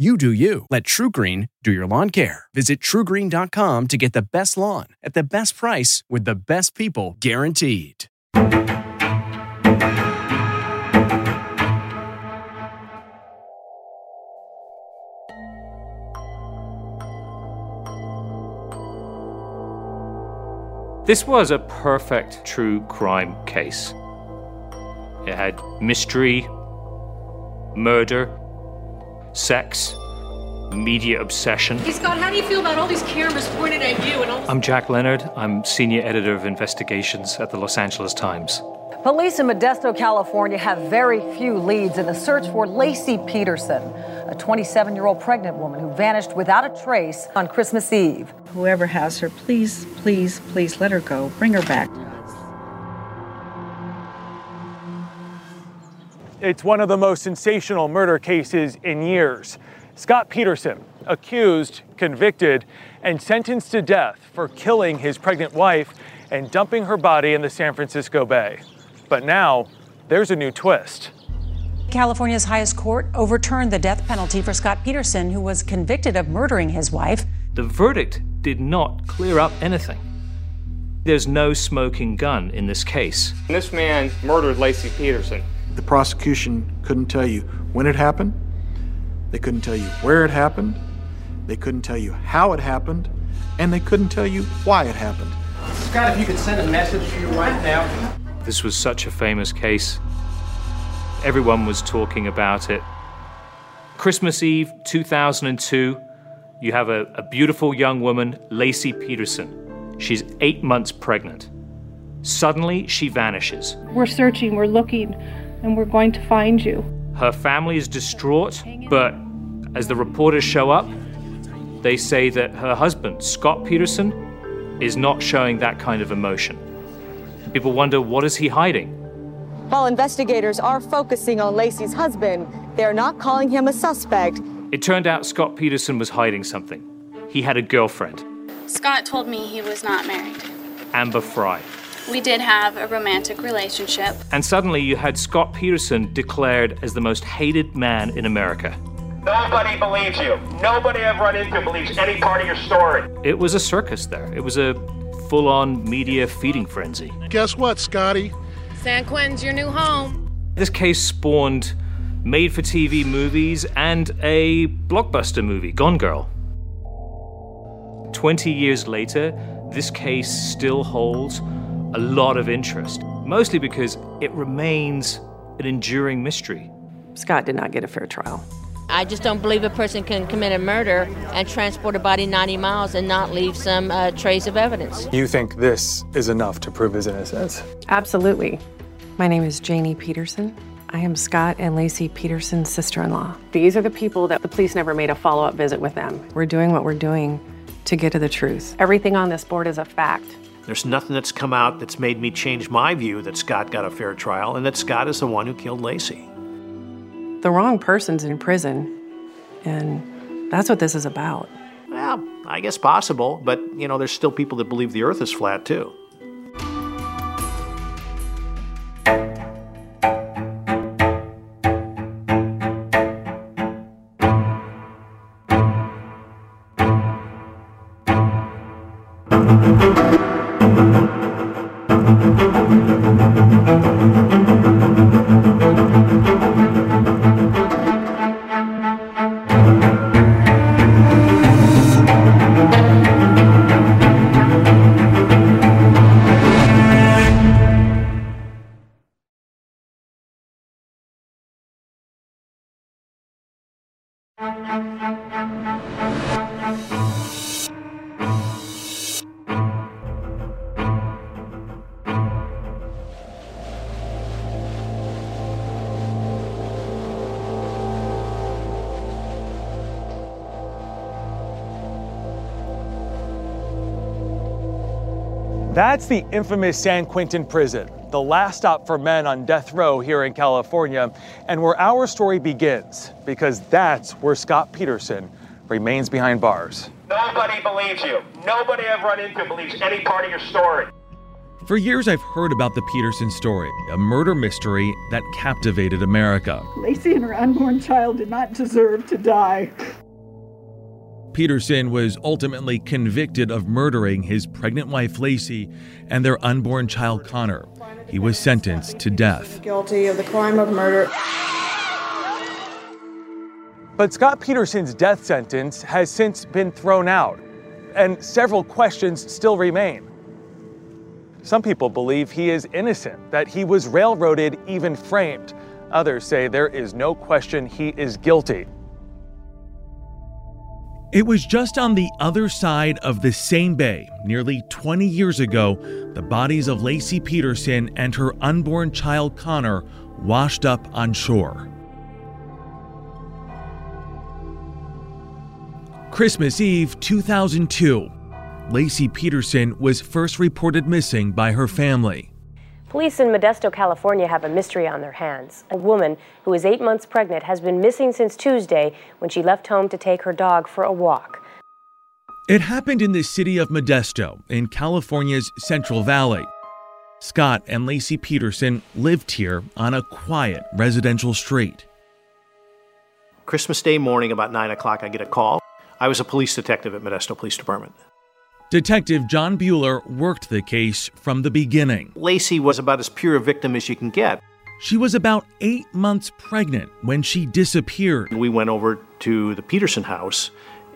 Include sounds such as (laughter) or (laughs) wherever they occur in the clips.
You do you. Let TruGreen do your lawn care. Visit trugreen.com to get the best lawn at the best price with the best people guaranteed. This was a perfect true crime case. It had mystery, murder, sex, media obsession. Hey Scott, how do you feel about all these cameras pointed at you and all this? I'm Jack Leonard. I'm senior editor of investigations at the Los Angeles Times. Police in Modesto, California have very few leads in the search for Laci Peterson, a 27 year old pregnant woman who vanished without a trace on Christmas Eve. Whoever has her, please, please, please let her go. Bring her back. It's one of the most sensational murder cases in years. Scott Peterson, accused, convicted, and sentenced to death for killing his pregnant wife and dumping her body in the San Francisco Bay. But now, there's a new twist. California's highest court overturned the death penalty for Scott Peterson, who was convicted of murdering his wife. The verdict did not clear up anything. There's no smoking gun in this case. This man murdered Laci Peterson. The prosecution couldn't tell you when it happened, they couldn't tell you where it happened, they couldn't tell you how it happened, and they couldn't tell you why it happened. Scott, if you could send a message to your wife now. This was such a famous case. Everyone was talking about it. Christmas Eve 2002, you have a, a beautiful young woman, Laci Peterson. She's eight months pregnant. Suddenly, she vanishes. We're searching, we're looking, and we're going to find you. Her family is distraught, but as the reporters show up, they say that her husband, Scott Peterson, is not showing that kind of emotion. People wonder what is he hiding? While investigators are focusing on Laci's husband, they are not calling him a suspect. It turned out Scott Peterson was hiding something. He had a girlfriend, Scott told me he was not married. Amber Frey. We did have a romantic relationship. And suddenly you had Scott Peterson declared as the most hated man in America. Nobody believes you. Nobody I've run into believes any part of your story. It was a circus there. It was a full on media feeding frenzy. Guess what, Scotty? San Quentin's your new home. This case spawned made for TV movies and a blockbuster movie, Gone Girl. 20 years later, this case still holds a lot of interest, mostly because it remains an enduring mystery. Scott did not get a fair trial. I just don't believe a person can commit a murder and transport a body 90 miles and not leave some uh, trace of evidence. You think this is enough to prove his innocence? Absolutely. My name is Janey Peterson. I am Scott and Laci Peterson's sister in law. These are the people that the police never made a follow up visit with them. We're doing what we're doing to get to the truth. Everything on this board is a fact. There's nothing that's come out that's made me change my view that Scott got a fair trial and that Scott is the one who killed Laci. The wrong person's in prison, and that's what this is about. Well, I guess possible, but you know, there's still people that believe the earth is flat too. That's the infamous San Quentin prison, the last stop for men on death row here in California, and where our story begins, because that's where Scott Peterson remains behind bars. Nobody believes you. Nobody I've run into believes any part of your story. For years, I've heard about the Peterson story, a murder mystery that captivated America. Laci and her unborn child did not deserve to die. Peterson was ultimately convicted of murdering his pregnant wife Laci and their unborn child Conner. He was sentenced to death. Guilty of the crime of murder. But Scott Peterson's death sentence has since been thrown out, and several questions still remain. Some people believe he is innocent, that he was railroaded, even framed. Others say there is no question he is guilty. It was just on the other side of the same bay, nearly 20 years ago, the bodies of Laci Peterson and her unborn child Conner washed up on shore. Christmas Eve 2002, Laci Peterson was first reported missing by her family. Police in Modesto, California have a mystery on their hands. A woman who is eight months pregnant has been missing since Tuesday when she left home to take her dog for a walk. It happened in the city of Modesto in California's Central Valley. Scott and Laci Peterson lived here on a quiet residential street. Christmas Day morning, about 9 o'clock, I get a call. I was a police detective at Modesto Police Department. Detective John Buehler worked the case from the beginning. Laci was about as pure a victim as you can get. She was about eight months pregnant when she disappeared. We went over to the Peterson house,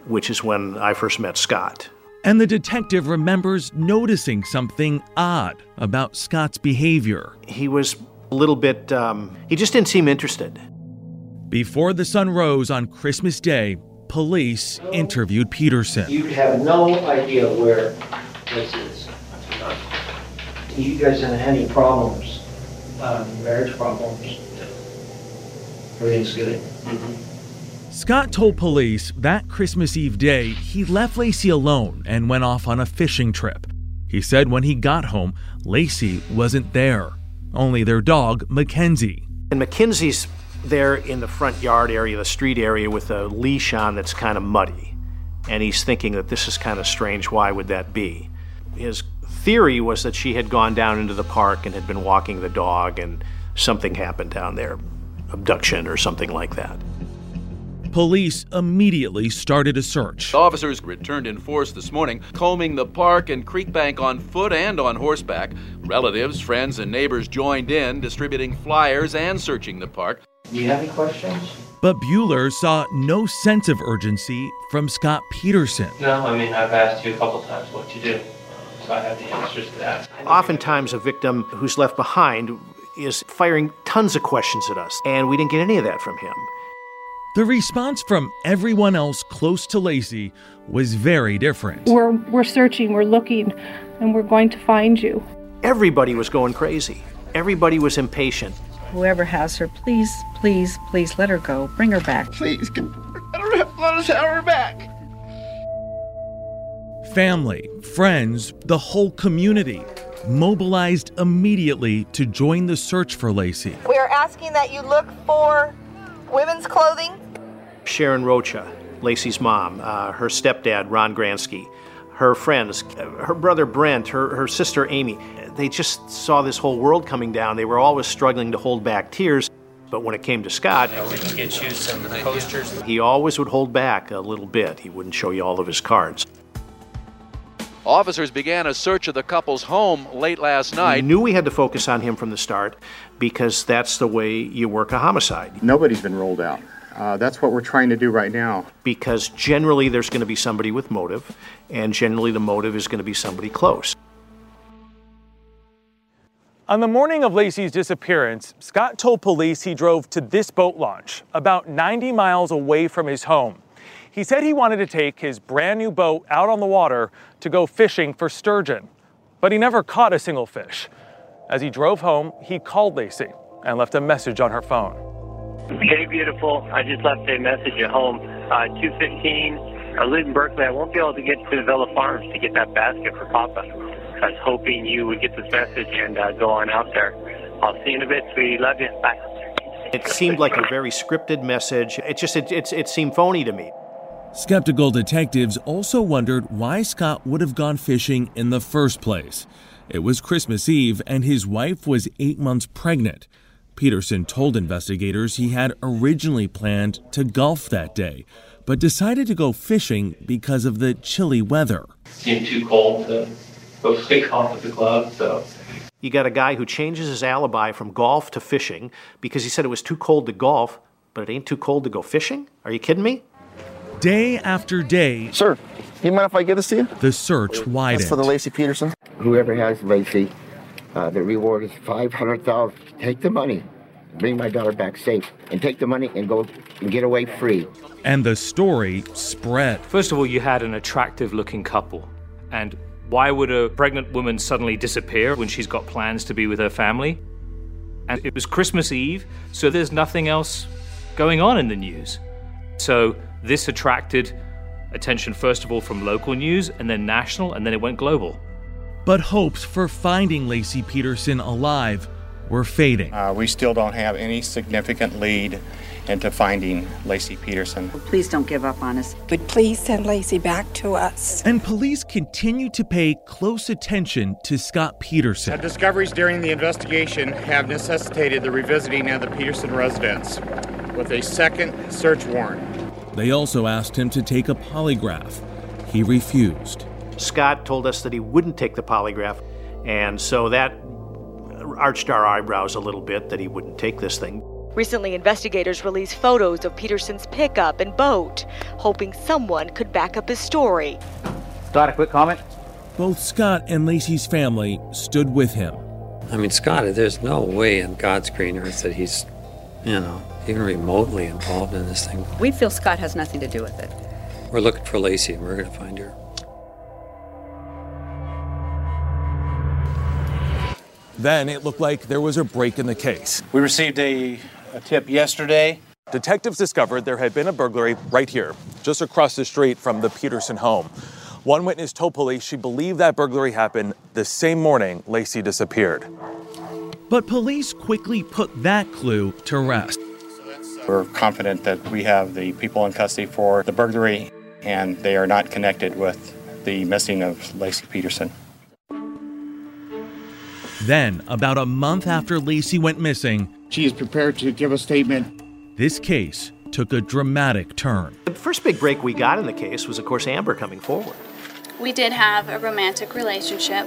which is when I first met Scott. And the detective remembers noticing something odd about Scott's behavior. He was a little bit, um, he just didn't seem interested. Before the sun rose on Christmas Day, police interviewed Peterson. You have no idea where this is. You guys haven't had any problems, um, marriage problems. Everything's good. Mm-hmm. Scott told police that Christmas Eve day he left Laci alone and went off on a fishing trip. He said when he got home, Laci wasn't there, only their dog, Mackenzie. And Mackenzie's there in the front yard area, the street area, with a leash on that's kind of muddy. And he's thinking that this is kind of strange. Why would that be? His theory was that she had gone down into the park and had been walking the dog, and something happened down there abduction or something like that. Police immediately started a search. Officers returned in force this morning, combing the park and creek bank on foot and on horseback. Relatives, friends, and neighbors joined in, distributing flyers and searching the park. Do you have any questions? But Buehler saw no sense of urgency from Scott Peterson. No, I mean, I've asked you a couple times what to do, so I have the answers to that. Oftentimes, a victim who's left behind is firing tons of questions at us, and we didn't get any of that from him. The response from everyone else close to Laci was very different. We're, we're searching, we're looking, and we're going to find you. Everybody was going crazy. Everybody was impatient. Whoever has her, please, please, please let her go. Bring her back. Please, can, let, her, us have her back. family, friends, the whole community mobilized immediately to join the search for Laci. We are asking that you look for women's clothing. Sharon Rocha, Laci's mom, uh, her stepdad, Ron Grantski, her friends, uh, her brother Brent, her, her sister Amy. They just saw this whole world coming down. They were always struggling to hold back tears. But when it came to Scott, we can get you some posters. he always would hold back a little bit. He wouldn't show you all of his cards. Officers began a search of the couple's home late last night. We night. knew we had to focus on him from the start because that's the way you work a homicide. Nobody's been rolled out. Uh, that's what we're trying to do right now. Because generally there's going to be somebody with motive, and generally the motive is going to be somebody close. On the morning of Laci's disappearance, Scott told police he drove to this boat launch, about 90 miles away from his home. He said he wanted to take his brand new boat out on the water to go fishing for sturgeon, but he never caught a single fish. As he drove home, he called Laci and left a message on her phone. Hey, beautiful. I just left a message at home. Uh, 215. I live in Berkeley. I won't be able to get to Vella Farms to get that basket for Papa. I was hoping you would get this message and uh, go on out there. I'll see you in a bit, sweetie. Love you. Bye. It seemed like a very scripted message. It just it, it, it seemed phony to me. Skeptical detectives also wondered why Scott would have gone fishing in the first place. It was Christmas Eve, and his wife was eight months pregnant. Peterson told investigators he had originally planned to golf that day, but decided to go fishing because of the chilly weather. Seemed too cold to go play golf at the club, so You got a guy who changes his alibi from golf to fishing because he said it was too cold to golf, but it ain't too cold to go fishing? Are you kidding me? Day after day, Sir, you mind if I give this to you? the search widened. That's for the Laci Peterson. Whoever has Laci, uh, the reward is five hundred thousand. Take the money, bring my daughter back safe, and take the money and go and get away free. and the story spread. First of all, you had an attractive looking couple. And why would a pregnant woman suddenly disappear when she's got plans to be with her family? And it was Christmas Eve, so there's nothing else going on in the news. So this attracted attention, first of all, from local news, and then national, and then it went global. But hopes for finding Laci Peterson alive were fading. Uh, we still don't have any significant lead into finding Laci Peterson. Please don't give up on us. But please send Laci back to us. And police continue to pay close attention to Scott Peterson. The Discoveries during the investigation have necessitated the revisiting of the Peterson residence with a second search warrant. They also asked him to take a polygraph. He refused. Scott told us that he wouldn't take the polygraph, and so that arched our eyebrows a little bit that he wouldn't take this thing. Recently, investigators released photos of Peterson's pickup and boat, hoping someone could back up his story. Scott, a quick comment? Both Scott and Laci's family stood with him. I mean, Scott, there's no way in God's green earth that he's, you know, even remotely involved in this thing. We feel Scott has nothing to do with it. We're looking for Laci and we're going to find her. Then it looked like there was a break in the case. We received a, a tip yesterday. Detectives discovered there had been a burglary right here, just across the street from the Peterson home. One witness told police she believed that burglary happened the same morning Laci disappeared. But police quickly put that clue to rest. We're confident that we have the people in custody for the burglary, and they are not connected with the missing of Laci Peterson. Then, about a month after Laci went missing, She is prepared to give a statement. this case took a dramatic turn. The first big break we got in the case was, of course, Amber coming forward. We did have a romantic relationship.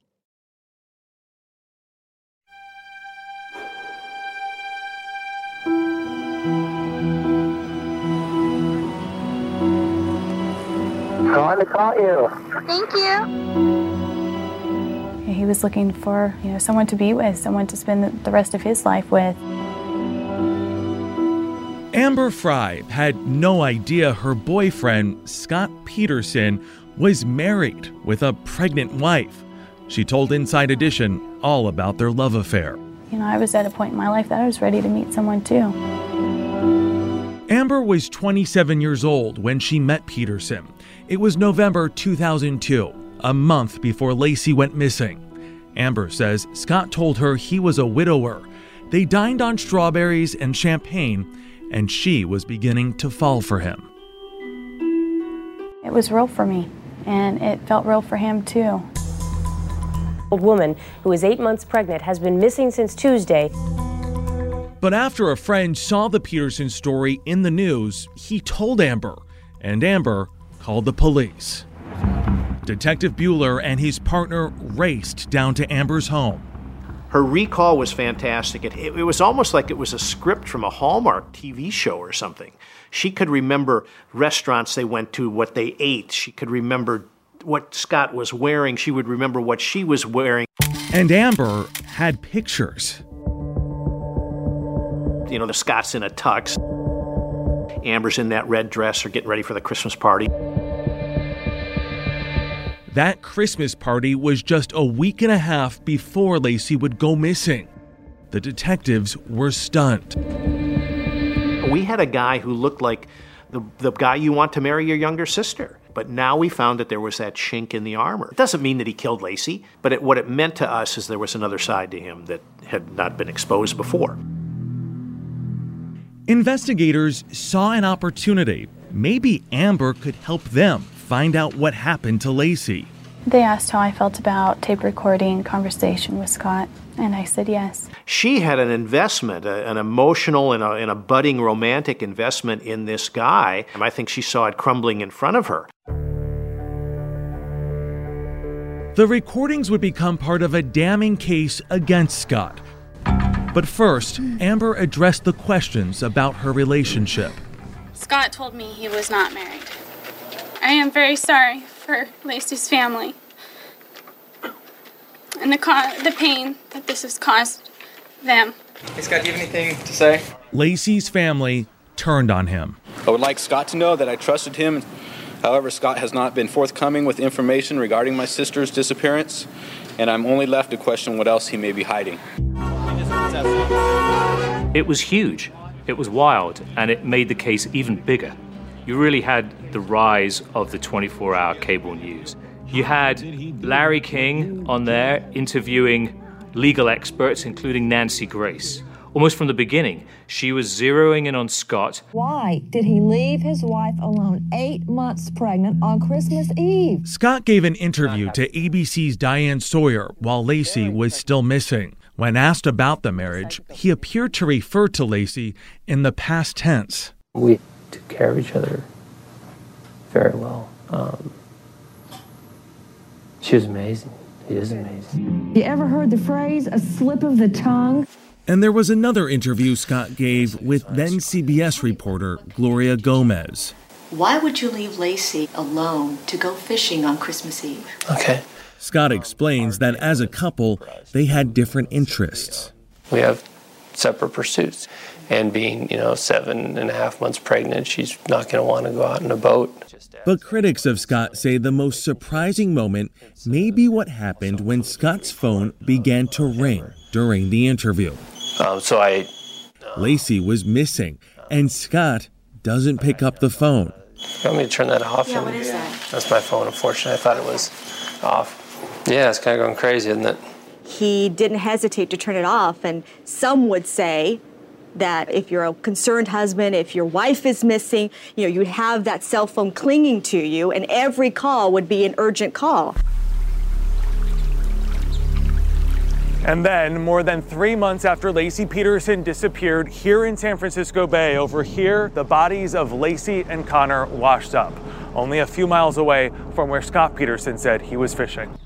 Calling to call you. Thank you. He was looking for, you know, someone to be with, someone to spend the rest of his life with. Amber Frey had no idea her boyfriend, Scott Peterson, was married with a pregnant wife. She told Inside Edition all about their love affair. You know, I was at a point in my life that I was ready to meet someone too. Amber was 27 years old when she met Peterson. It was November 2002, a month before Laci went missing. Amber says Scott told her he was a widower. They dined on strawberries and champagne, and she was beginning to fall for him. It was real for me, and it felt real for him too. old woman who is eight months pregnant has been missing since Tuesday. But after a friend saw the Peterson story in the news, he told Amber, and Amber called the police. Detective Buehler and his partner raced down to Amber's home. Her recall was fantastic. It, it, was almost like it was a script from a Hallmark TV show or something. She could remember restaurants they went to, what they ate. She could remember what Scott was wearing. She would remember what she was wearing. And Amber had pictures. You know, the Scott's in a tux. Amber's in that red dress or getting ready for the Christmas party. That Christmas party was just a week and a half before Laci would go missing. The detectives were stunned. We had a guy who looked like the, the guy you want to marry your younger sister. But now we found that there was that chink in the armor. It doesn't mean that he killed Laci, but it, what it meant to us is there was another side to him that had not been exposed before. Investigators saw an opportunity. Maybe Amber could help them find out what happened to Laci. They asked how I felt about tape recording conversation with Scott, and I said yes. She had an investment, a, an emotional and a, and a budding romantic investment in this guy, and I think she saw it crumbling in front of her. The recordings would become part of a damning case against Scott. But first, Amber addressed the questions about her relationship. Scott told me he was not married. I am very sorry for Laci's family and the, co- the pain that this has caused them. Hey, Scott, do you have anything to say? Laci's family turned on him. I would like Scott to know that I trusted him. However, Scott has not been forthcoming with information regarding my sister's disappearance, and I'm only left to question what else he may be hiding. It was huge, it was wild, and it made the case even bigger. You really had the rise of the 24 hour cable news. You had Larry King on there interviewing legal experts, including Nancy Grace. Almost from the beginning, she was zeroing in on Scott. Why did he leave his wife alone eight months pregnant on Christmas Eve? Scott gave an interview to ABC's Diane Sawyer while Laci was still missing. When asked about the marriage, he appeared to refer to Laci in the past tense. We took care of each other very well. Um, she was amazing. He is amazing. You ever heard the phrase a slip of the tongue? And there was another interview Scott gave with then CBS reporter Gloria Gomez. Why would you leave Laci alone to go fishing on Christmas Eve? Okay. Scott explains that as a couple, they had different interests. We have separate pursuits. And being, you know, seven and a half months pregnant, she's not going to want to go out in a boat. But critics of Scott say the most surprising moment may be what happened when Scott's phone began to ring during the interview. Um, so I. Laci was missing, and Scott doesn't pick up the phone. You want me to turn that off? Yeah, what is that? That's my phone, unfortunately. I thought it was off. Yeah, it's kind of going crazy, isn't it? He didn't hesitate to turn it off, and some would say that if you're a concerned husband, if your wife is missing, you know, you'd have that cell phone clinging to you, and every call would be an urgent call. And then, more than three months after Laci Peterson disappeared here in San Francisco Bay, over here, the bodies of Laci and Conner washed up, only a few miles away from where Scott Peterson said he was fishing.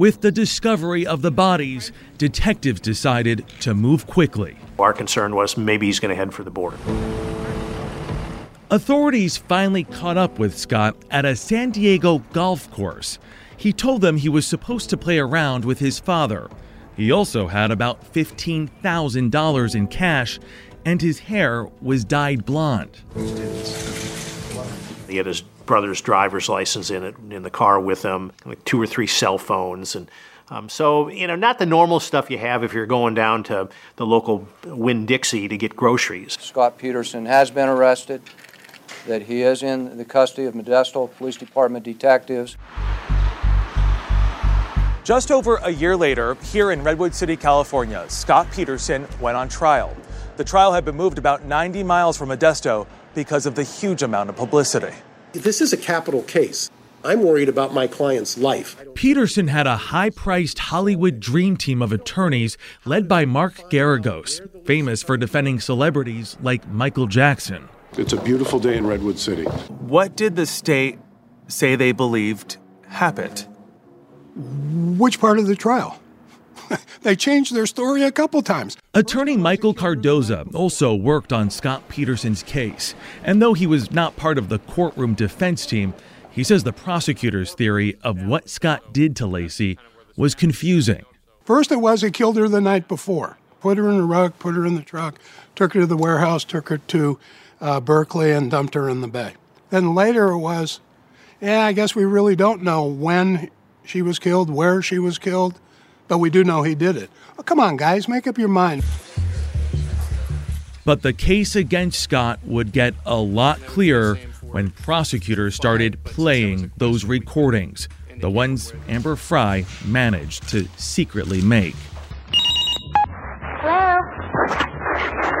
With the discovery of the bodies, detectives decided to move quickly. Our concern was maybe he's going to head for the border. Authorities finally caught up with Scott at a San Diego golf course. He told them he was supposed to play around with his father. He also had about $15,000 in cash, and his hair was dyed blonde. He had his brother's driver's license in it in the car with him, like two or three cell phones, and um, so you know, not the normal stuff you have if you're going down to the local Winn Dixie to get groceries. Scott Peterson has been arrested. That he is in the custody of Modesto Police Department detectives. Just over a year later, here in Redwood City, California, Scott Peterson went on trial. The trial had been moved about 90 miles from Modesto because of the huge amount of publicity. This is a capital case. I'm worried about my client's life. Peterson had a high priced Hollywood dream team of attorneys led by Mark Geragos, famous for defending celebrities like Michael Jackson. It's a beautiful day in Redwood City. What did the state say they believed happened? Which part of the trial? They changed their story a couple times. Attorney Michael Cardoza also worked on Scott Peterson's case, and though he was not part of the courtroom defense team, he says the prosecutor's theory of what Scott did to Laci was confusing. First, it was he killed her the night before, put her in a rug, put her in the truck, took her to the warehouse, took her to uh, Berkeley, and dumped her in the bay. Then later it was, yeah, I guess we really don't know when she was killed, where she was killed, but we do know he did it. Oh, come on, guys, make up your mind. But the case against Scott would get a lot clearer when prosecutors started playing those recordings, the ones Amber Frey managed to secretly make. Hello?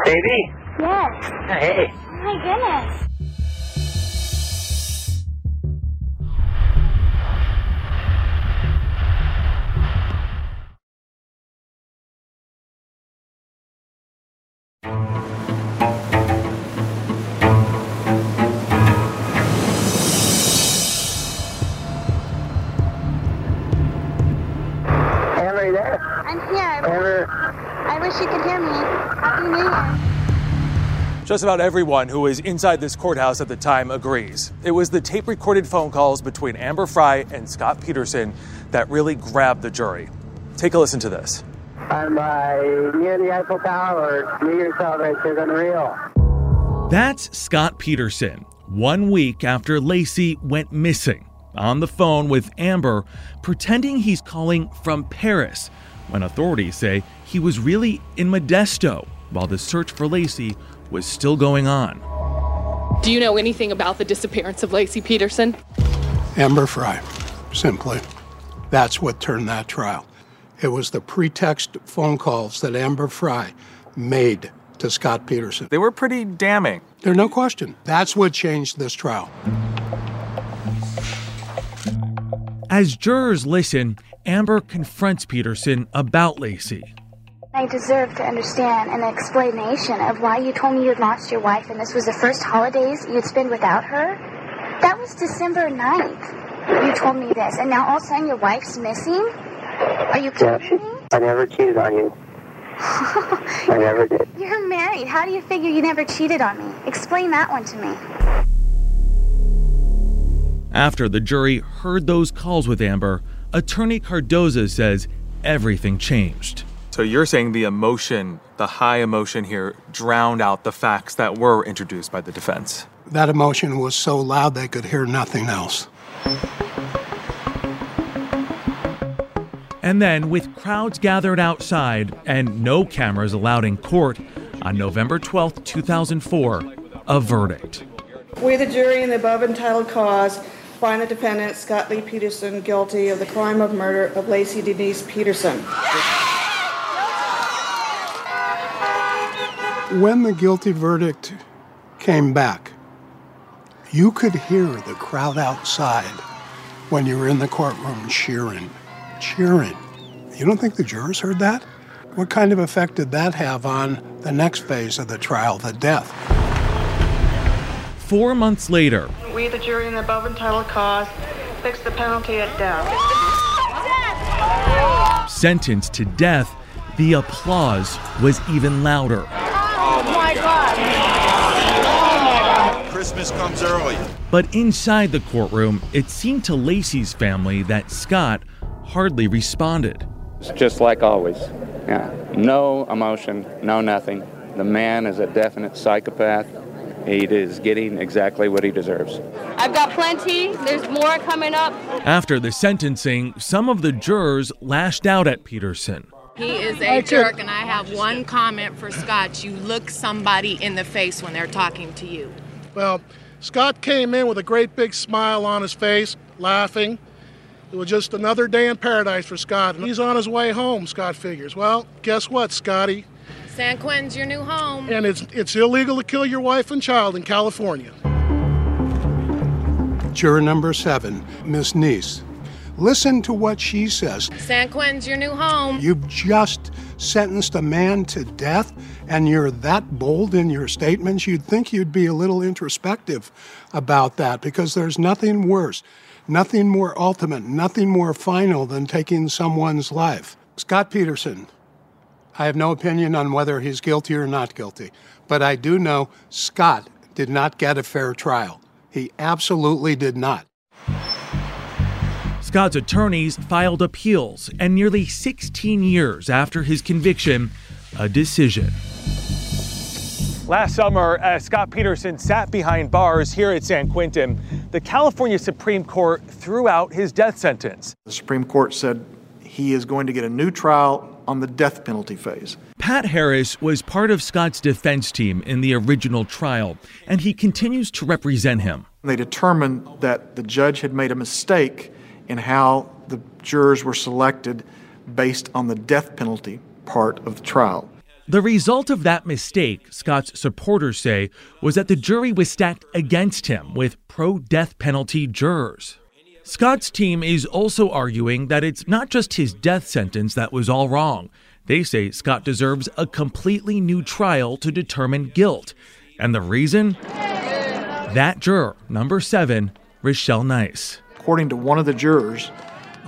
Baby? Yes. Hey. Oh my goodness. Just about everyone who was inside this courthouse at the time agrees. It was the tape recorded phone calls between Amber Frey and Scott Peterson that really grabbed the jury. Take a listen to this. I'm uh, near the Eiffel Tower. New Year's celebration is unreal. That's Scott Peterson, one week after Laci went missing, on the phone with Amber, pretending he's calling from Paris, when authorities say he was really in Modesto while the search for Laci was still going on. Do you know anything about the disappearance of Laci Peterson? Amber Frey, simply. That's what turned that trial. It was the pretext phone calls that Amber Frey made to Scott Peterson. They were pretty damning. There's no question. That's what changed this trial. As jurors listen, Amber confronts Peterson about Laci. I deserve to understand an explanation of why you told me you'd lost your wife and this was the first holidays you'd spend without her. That was December 9th. You told me this, and now all of a sudden your wife's missing? Are you kidding me? I never cheated on you. (laughs) I never did. You're married. How do you figure you never cheated on me? Explain that one to me. After the jury heard those calls with Amber, attorney Cardoza says everything changed. So you're saying the emotion, the high emotion here, drowned out the facts that were introduced by the defense? That emotion was so loud they could hear nothing else. And then, with crowds gathered outside and no cameras allowed in court, on November 12, 2004, a verdict. We, the jury, in the above entitled cause, find the defendant, Scott Lee Peterson, guilty of the crime of murder of Laci Denise Peterson. When the guilty verdict came back, you could hear the crowd outside when you were in the courtroom cheering, cheering. You don't think the jurors heard that? What kind of effect did that have on the next phase of the trial, the death? Four months later, We, the jury in the above entitled cause, fix the penalty at death. sentenced to death, the applause was even louder. Christmas comes early. But inside the courtroom, it seemed to Laci's family that Scott hardly responded. It's just like always. Yeah. No emotion, no nothing. The man is a definite psychopath. He is getting exactly what he deserves. I've got plenty. There's more coming up. After the sentencing, some of the jurors lashed out at Peterson. He is a jerk, and I have one comment for Scott. You look somebody in the face when they're talking to you. Well, Scott came in with a great big smile on his face, laughing. It was just another day in paradise for Scott. And he's on his way home, Scott figures. Well, guess what, Scotty? San Quentin's your new home. And it's, it's illegal to kill your wife and child in California. Juror number seven, Miss Neese. Listen to what she says. San Quentin's your new home. You've just sentenced a man to death, and you're that bold in your statements. You'd think you'd be a little introspective about that because there's nothing worse, nothing more ultimate, nothing more final than taking someone's life. Scott Peterson, I have no opinion on whether he's guilty or not guilty, but I do know Scott did not get a fair trial. He absolutely did not. Scott's attorneys filed appeals, and nearly 16 years after his conviction, a decision. Last summer, as Scott Peterson sat behind bars here at San Quentin, the California Supreme Court threw out his death sentence. The Supreme Court said he is going to get a new trial on the death penalty phase. Pat Harris was part of Scott's defense team in the original trial, and he continues to represent him. They determined that the judge had made a mistake in how the jurors were selected based on the death penalty part of the trial. The result of that mistake, Scott's supporters say, was that the jury was stacked against him with pro death penalty jurors. Scott's team is also arguing that it's not just his death sentence that was all wrong. They say Scott deserves a completely new trial to determine guilt. And the reason? That juror, number seven, Richelle Nice. According to one of the jurors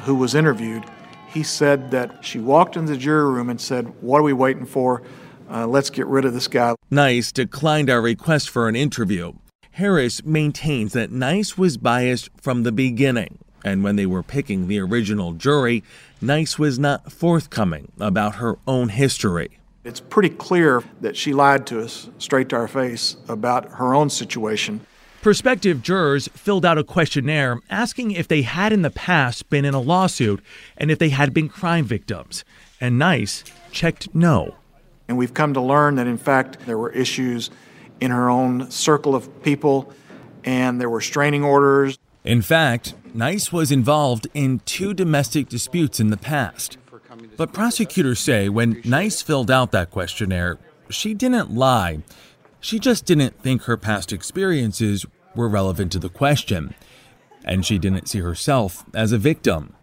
who was interviewed, he said that she walked into the jury room and said, What are we waiting for? Uh, let's get rid of this guy. Nice declined our request for an interview. Harris maintains that Nice was biased from the beginning, and when they were picking the original jury, Nice was not forthcoming about her own history. It's pretty clear that she lied to us straight to our face about her own situation. Prospective jurors filled out a questionnaire asking if they had in the past been in a lawsuit and if they had been crime victims. And Nice checked no. And we've come to learn that, in fact, there were issues in her own circle of people and there were straining orders. In fact, Nice was involved in two domestic disputes in the past. But prosecutors say when Nice filled out that questionnaire, she didn't lie. She just didn't think her past experiences were relevant to the question, and she didn't see herself as a victim.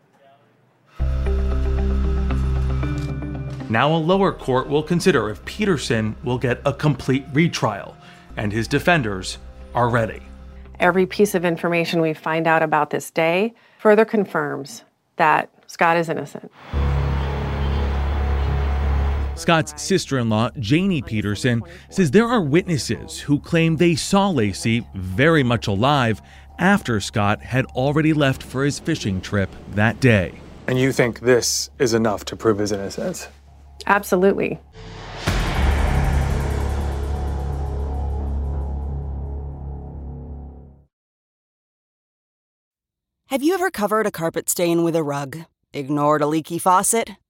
Now, a lower court will consider if Peterson will get a complete retrial, and his defenders are ready. Every piece of information we find out about this day further confirms that Scott is innocent. Scott's sister in law, Janey Peterson, says there are witnesses who claim they saw Laci very much alive after Scott had already left for his fishing trip that day. And you think this is enough to prove his innocence? Absolutely. Have you ever covered a carpet stain with a rug? Ignored a leaky faucet?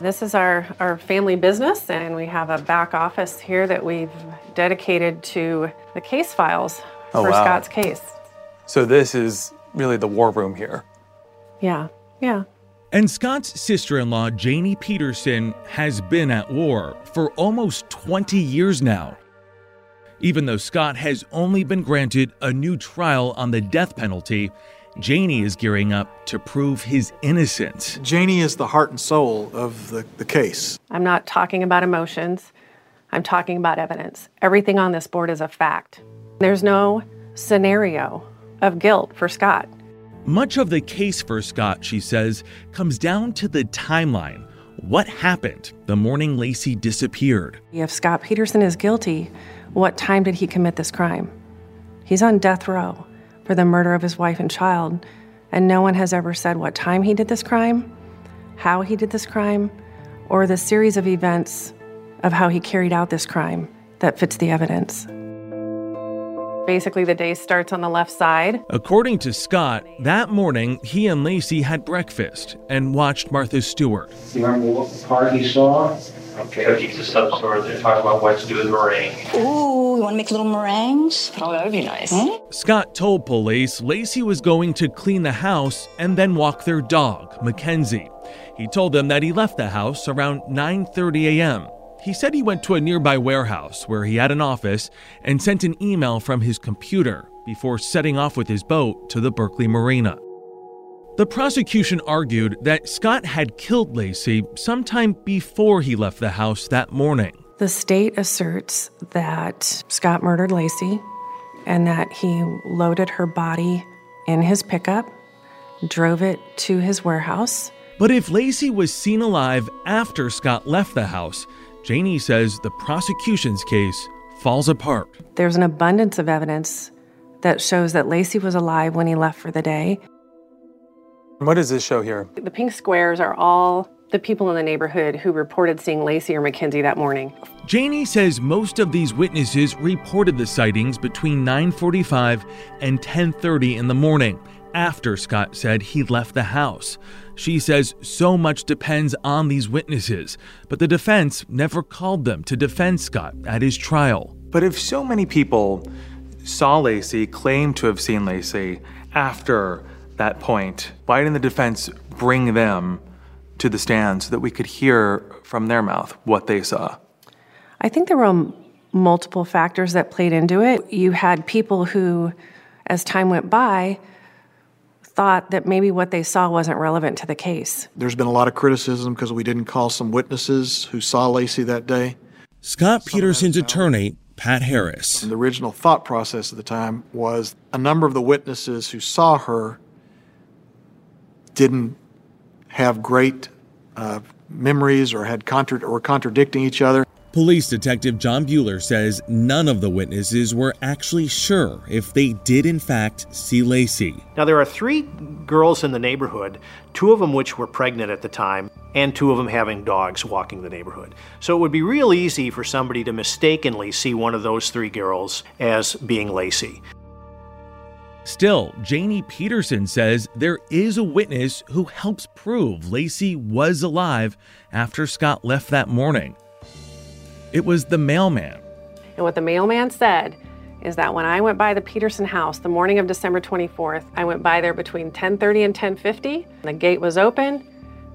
This is our, our family business, and we have a back office here that we've dedicated to the case files Oh, for wow. Scott's case. So this is really the war room here. Yeah, yeah. And Scott's sister in law, Janey Peterson, has been at war for almost 20 years now. Even though Scott has only been granted a new trial on the death penalty, Janey is gearing up to prove his innocence. Janey is the heart and soul of the, the case. I'm not talking about emotions. I'm talking about evidence. Everything on this board is a fact. There's no scenario of guilt for Scott. Much of the case for Scott, she says, comes down to the timeline. What happened the morning Laci disappeared? If Scott Peterson is guilty, what time did he commit this crime? He's on death row for the murder of his wife and child, and no one has ever said what time he did this crime, how he did this crime, or the series of events of how he carried out this crime that fits the evidence. Basically, the day starts on the left side. According to Scott, that morning he and Laci had breakfast and watched Martha Stewart. You remember what part you saw? Okay, oh, cookies of some sort. They're talking about what to do with meringue. Ooh, you want to make little meringues? Oh, that would be nice. Hmm? Scott told police Laci was going to clean the house and then walk their dog, Mackenzie. He told them that he left the house around 9:30 a.m. He said he went to a nearby warehouse where he had an office and sent an email from his computer before setting off with his boat to the Berkeley Marina. The prosecution argued that Scott had killed Laci sometime before he left the house that morning. The state asserts that Scott murdered Laci and that he loaded her body in his pickup, drove it to his warehouse. But if Laci was seen alive after Scott left the house, Janey says the prosecution's case falls apart. There's an abundance of evidence that shows that Laci was alive when he left for the day. What does this show here? The pink squares are all the people in the neighborhood who reported seeing Laci or Mackenzie that morning. Janey says most of these witnesses reported the sightings between 9:45 and 10:30 in the morning after Scott said he left the house. She says so much depends on these witnesses, but the defense never called them to defend Scott at his trial. But if so many people saw Laci, claimed to have seen Laci after that point, why didn't the defense bring them to the stand so that we could hear from their mouth what they saw? I think there were multiple factors that played into it. You had people who, as time went by, thought that maybe what they saw wasn't relevant to the case. There's been a lot of criticism because we didn't call some witnesses who saw Laci that day. Scott Peterson's attorney, Pat Harris. And the original thought process at the time was a number of the witnesses who saw her didn't have great uh, memories or had contra- or contradicting each other. Police Detective John Bueller says none of the witnesses were actually sure if they did in fact see Laci. Now, there are three girls in the neighborhood, two of them which were pregnant at the time, and two of them having dogs walking the neighborhood. So it would be real easy for somebody to mistakenly see one of those three girls as being Laci. Still, Janey Peterson says there is a witness who helps prove Laci was alive after Scott left that morning. It was the mailman. And what the mailman said is that when I went by the Peterson house the morning of December 24th, I went by there between 10:30 and 10:50. The gate was open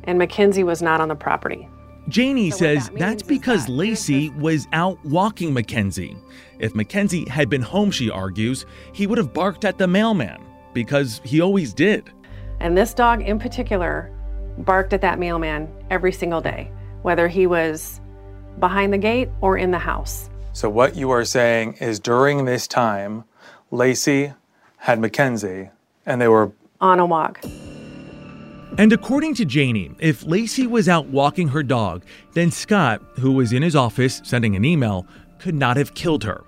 and Mackenzie was not on the property. Janey says that's because Laci was out walking Mackenzie. If Mackenzie had been home, she argues, he would have barked at the mailman because he always did. And this dog in particular barked at that mailman every single day, whether he was behind the gate or in the house. So what you are saying is during this time, Laci had Mackenzie and they were On a walk. And according to Janey, if Laci was out walking her dog, then Scott, who was in his office sending an email, could not have killed her.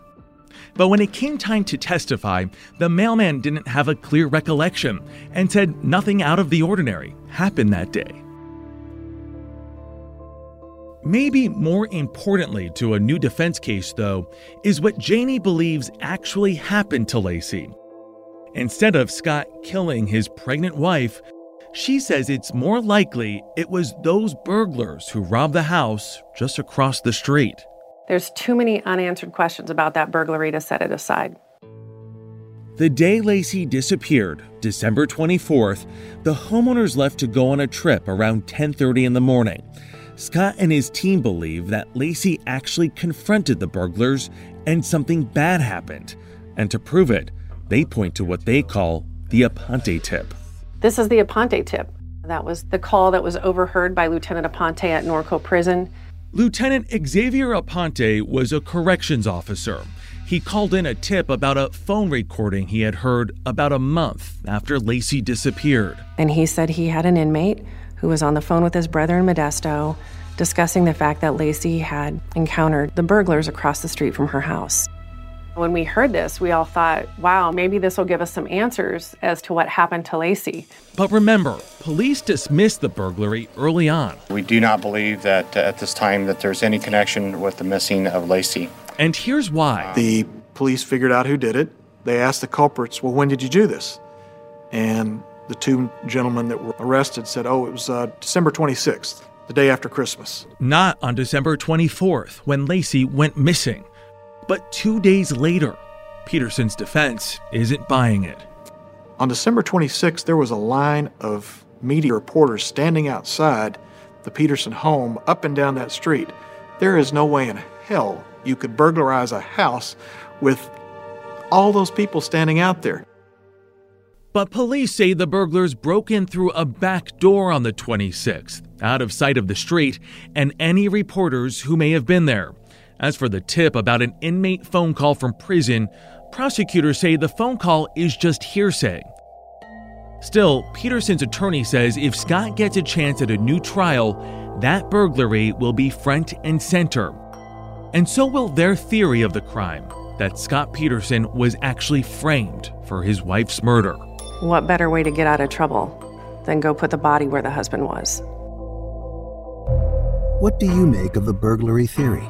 But when it came time to testify, the mailman didn't have a clear recollection and said nothing out of the ordinary happened that day. Maybe more importantly to a new defense case, though, is what Janey believes actually happened to Laci. Instead of Scott killing his pregnant wife, she says it's more likely it was those burglars who robbed the house just across the street. There's too many unanswered questions about that burglary to set it aside. The day Laci disappeared, December 24th, the homeowners left to go on a trip around 10:30 in the morning. Scott and his team believe that Laci actually confronted the burglars and something bad happened. And to prove it, they point to what they call the Aponte tip. This is the Aponte tip. That was the call that was overheard by Lieutenant Aponte at Norco Prison. Lieutenant Xavier Aponte was a corrections officer. He called in a tip about a phone recording he had heard about a month after Laci disappeared. And he said he had an inmate who was on the phone with his brother in Modesto discussing the fact that Laci had encountered the burglars across the street from her house. When we heard this, we all thought, wow, maybe this will give us some answers as to what happened to Laci. But remember, police dismissed the burglary early on. We do not believe that uh, at this time that there's any connection with the missing of Laci. And here's why. The police figured out who did it. They asked the culprits, well, when did you do this? And the two gentlemen that were arrested said, oh, it was uh, December 26th, the day after Christmas. Not on December 24th, when Laci went missing. But two days later, Peterson's defense isn't buying it. On December 26th, there was a line of media reporters standing outside the Peterson home up and down that street. There is no way in hell you could burglarize a house with all those people standing out there. But police say the burglars broke in through a back door on the 26th, out of sight of the street and any reporters who may have been there. As for the tip about an inmate phone call from prison, prosecutors say the phone call is just hearsay. Still, Peterson's attorney says if Scott gets a chance at a new trial, that burglary will be front and center. And so will their theory of the crime that Scott Peterson was actually framed for his wife's murder. What better way to get out of trouble than go put the body where the husband was? What do you make of the burglary theory?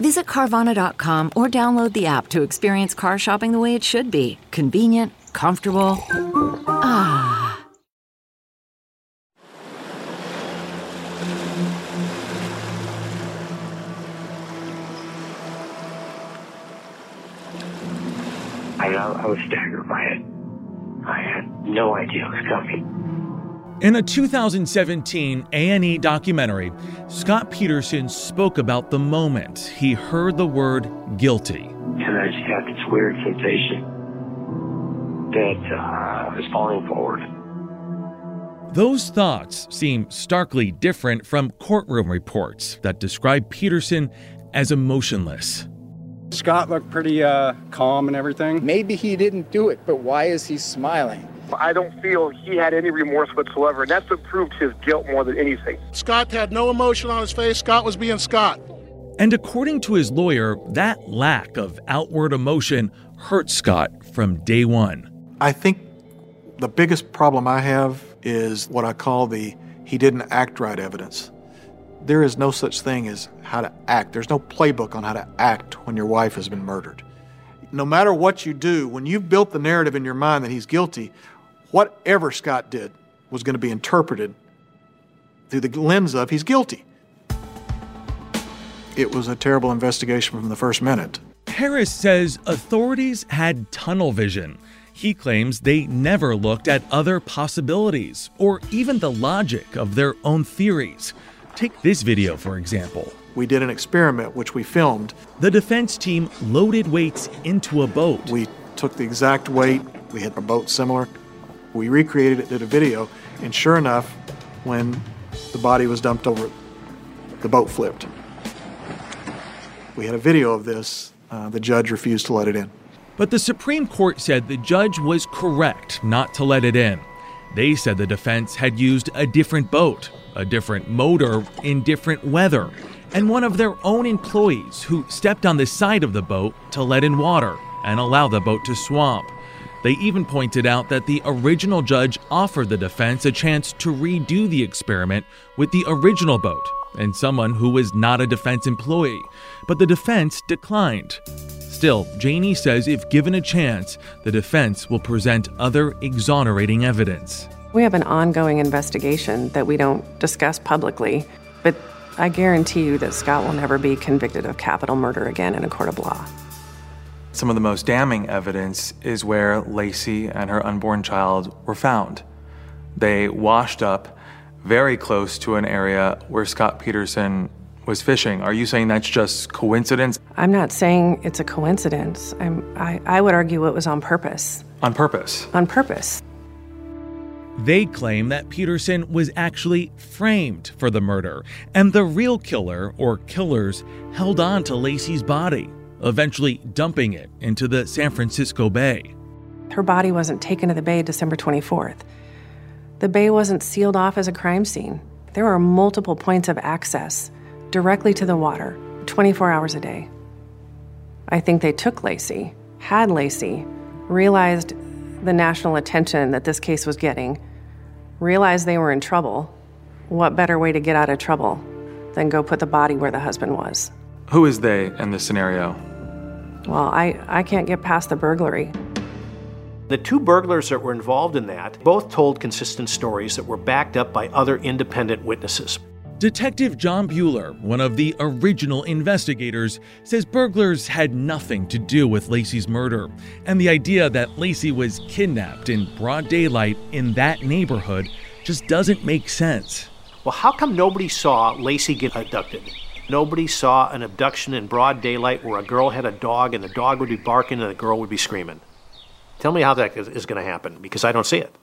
Visit Carvana.com or download the app to experience car shopping the way it should be convenient, comfortable. Ah. I, I was staggered by it. I had no idea it was coming. In a 2017 A&E documentary, Scott Peterson spoke about the moment he heard the word guilty. And I just had this weird sensation that uh, I was falling forward. Those thoughts seem starkly different from courtroom reports that describe Peterson as emotionless. Scott looked pretty uh, calm and everything. Maybe he didn't do it, but why is he smiling? I don't feel he had any remorse whatsoever, and that's what proved his guilt more than anything. Scott had no emotion on his face. Scott was being Scott. And according to his lawyer, that lack of outward emotion hurt Scott from day one. I think the biggest problem I have is what I call the he didn't act right evidence. There is no such thing as how to act. There's no playbook on how to act when your wife has been murdered. No matter what you do, when you've built the narrative in your mind that he's guilty, whatever Scott did was going to be interpreted through the lens of he's guilty. It was a terrible investigation from the first minute. Harris says authorities had tunnel vision. He claims they never looked at other possibilities or even the logic of their own theories. Take this video, for example. We did an experiment which we filmed. The defense team loaded weights into a boat. We took the exact weight, we had a boat similar. We recreated it, did a video, and sure enough, when the body was dumped over, the boat flipped. We had a video of this. Uh, the judge refused to let it in. But the Supreme Court said the judge was correct not to let it in. They said the defense had used a different boat, a different motor, in different weather, and one of their own employees who stepped on the side of the boat to let in water and allow the boat to swamp. They even pointed out that the original judge offered the defense a chance to redo the experiment with the original boat and someone who was not a defense employee, but the defense declined. Still, Janey says if given a chance, the defense will present other exonerating evidence. We have an ongoing investigation that we don't discuss publicly, but I guarantee you that Scott will never be convicted of capital murder again in a court of law. Some of the most damning evidence is where Laci and her unborn child were found. They washed up very close to an area where Scott Peterson was fishing. Are you saying that's just coincidence? I'm not saying it's a coincidence. I'm, I, I would argue it was on purpose. On purpose? On purpose. They claim that Peterson was actually framed for the murder, and the real killer or killers held on to Laci's body, eventually dumping it into the San Francisco Bay. Her body wasn't taken to the bay December 24th. The bay wasn't sealed off as a crime scene. There were multiple points of access directly to the water, 24 hours a day. I think they took Laci, had Laci, realized the national attention that this case was getting, realized they were in trouble. What better way to get out of trouble than go put the body where the husband was? Who is they in this scenario? Well, I, I can't get past the burglary. The two burglars that were involved in that both told consistent stories that were backed up by other independent witnesses. Detective John Bueller, one of the original investigators, says burglars had nothing to do with Laci's murder, and the idea that Laci was kidnapped in broad daylight in that neighborhood just doesn't make sense. Well, how come nobody saw Laci get abducted? Nobody saw an abduction in broad daylight where a girl had a dog and the dog would be barking and the girl would be screaming. Tell me how that is going to happen because I don't see it.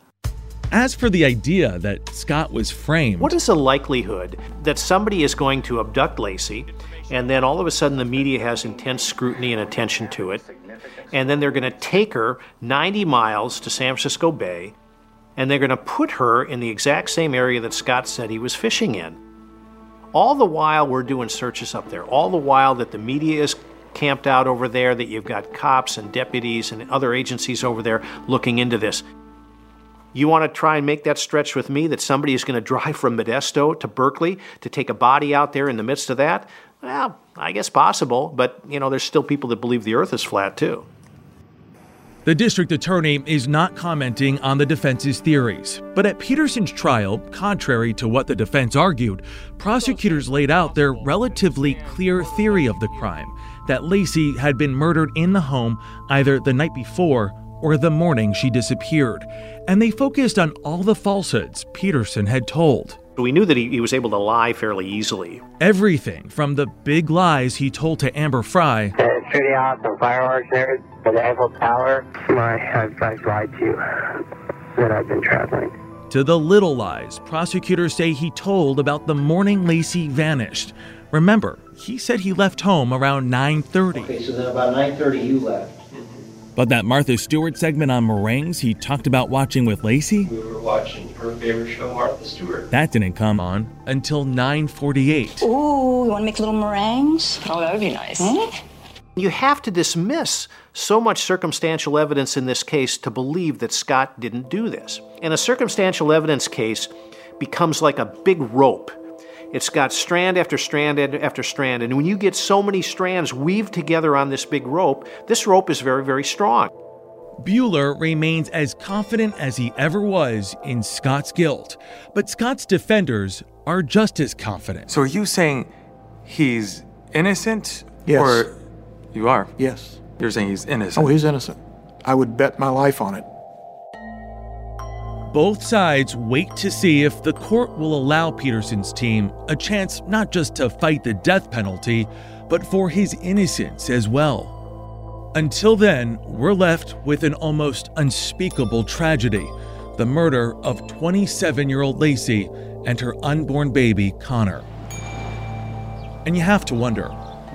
As for the idea that Scott was framed, what is the likelihood that somebody is going to abduct Laci and then all of a sudden the media has intense scrutiny and attention to it, and then they're going to take her 90 miles to San Francisco Bay and they're going to put her in the exact same area that Scott said he was fishing in? All the while we're doing searches up there, all the while that the media is camped out over there, that you've got cops and deputies and other agencies over there looking into this. You want to try and make that stretch with me that somebody is going to drive from Modesto to Berkeley to take a body out there in the midst of that? Well, I guess possible, but you know, there's still people that believe the earth is flat too. The district attorney is not commenting on the defense's theories. But at Peterson's trial, contrary to what the defense argued, prosecutors laid out their relatively clear theory of the crime that Laci had been murdered in the home either the night before or the morning she disappeared. And they focused on all the falsehoods Peterson had told. We knew that he, he was able to lie fairly easily. Everything from the big lies he told to Amber Frey shooting off some fireworks there for the Eiffel Tower. My, I've, I've lied to you that I've been traveling. To the little lies prosecutors say he told about the morning Laci vanished. Remember, he said he left home around 9:30. Okay, so then about 9:30 you left. But that Martha Stewart segment on meringues he talked about watching with Laci? We were watching her favorite show, Martha Stewart. That didn't come on until 9:48. Ooh, you want to make little meringues? Oh, that would be nice. Hmm? You have to dismiss so much circumstantial evidence in this case to believe that Scott didn't do this. And a circumstantial evidence case becomes like a big rope. It's got strand after strand after strand. And when you get so many strands weaved together on this big rope, this rope is very, very strong. Bueller remains as confident as he ever was in Scott's guilt. But Scott's defenders are just as confident. So are you saying he's innocent? Yes. Or you are? Yes. You're saying he's innocent? Oh, he's innocent. I would bet my life on it. Both sides wait to see if the court will allow Peterson's team a chance not just to fight the death penalty, but for his innocence as well. Until then, we're left with an almost unspeakable tragedy the murder of 27 year old Laci and her unborn baby, Conner. And you have to wonder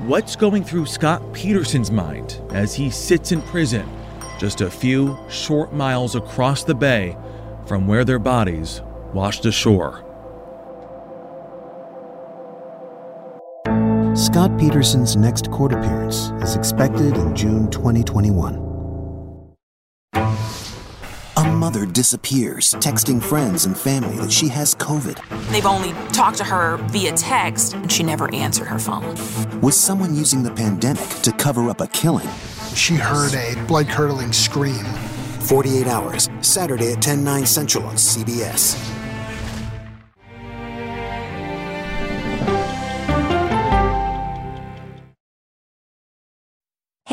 what's going through Scott Peterson's mind as he sits in prison just a few short miles across the bay from where their bodies washed ashore. Scott Peterson's next court appearance is expected in June 2021. A mother disappears, texting friends and family that she has COVID. They've only talked to her via text, and she never answered her phone. Was someone using the pandemic to cover up a killing? She heard a blood curdling scream. 48 Hours, Saturday at 10, 9 central on CBS.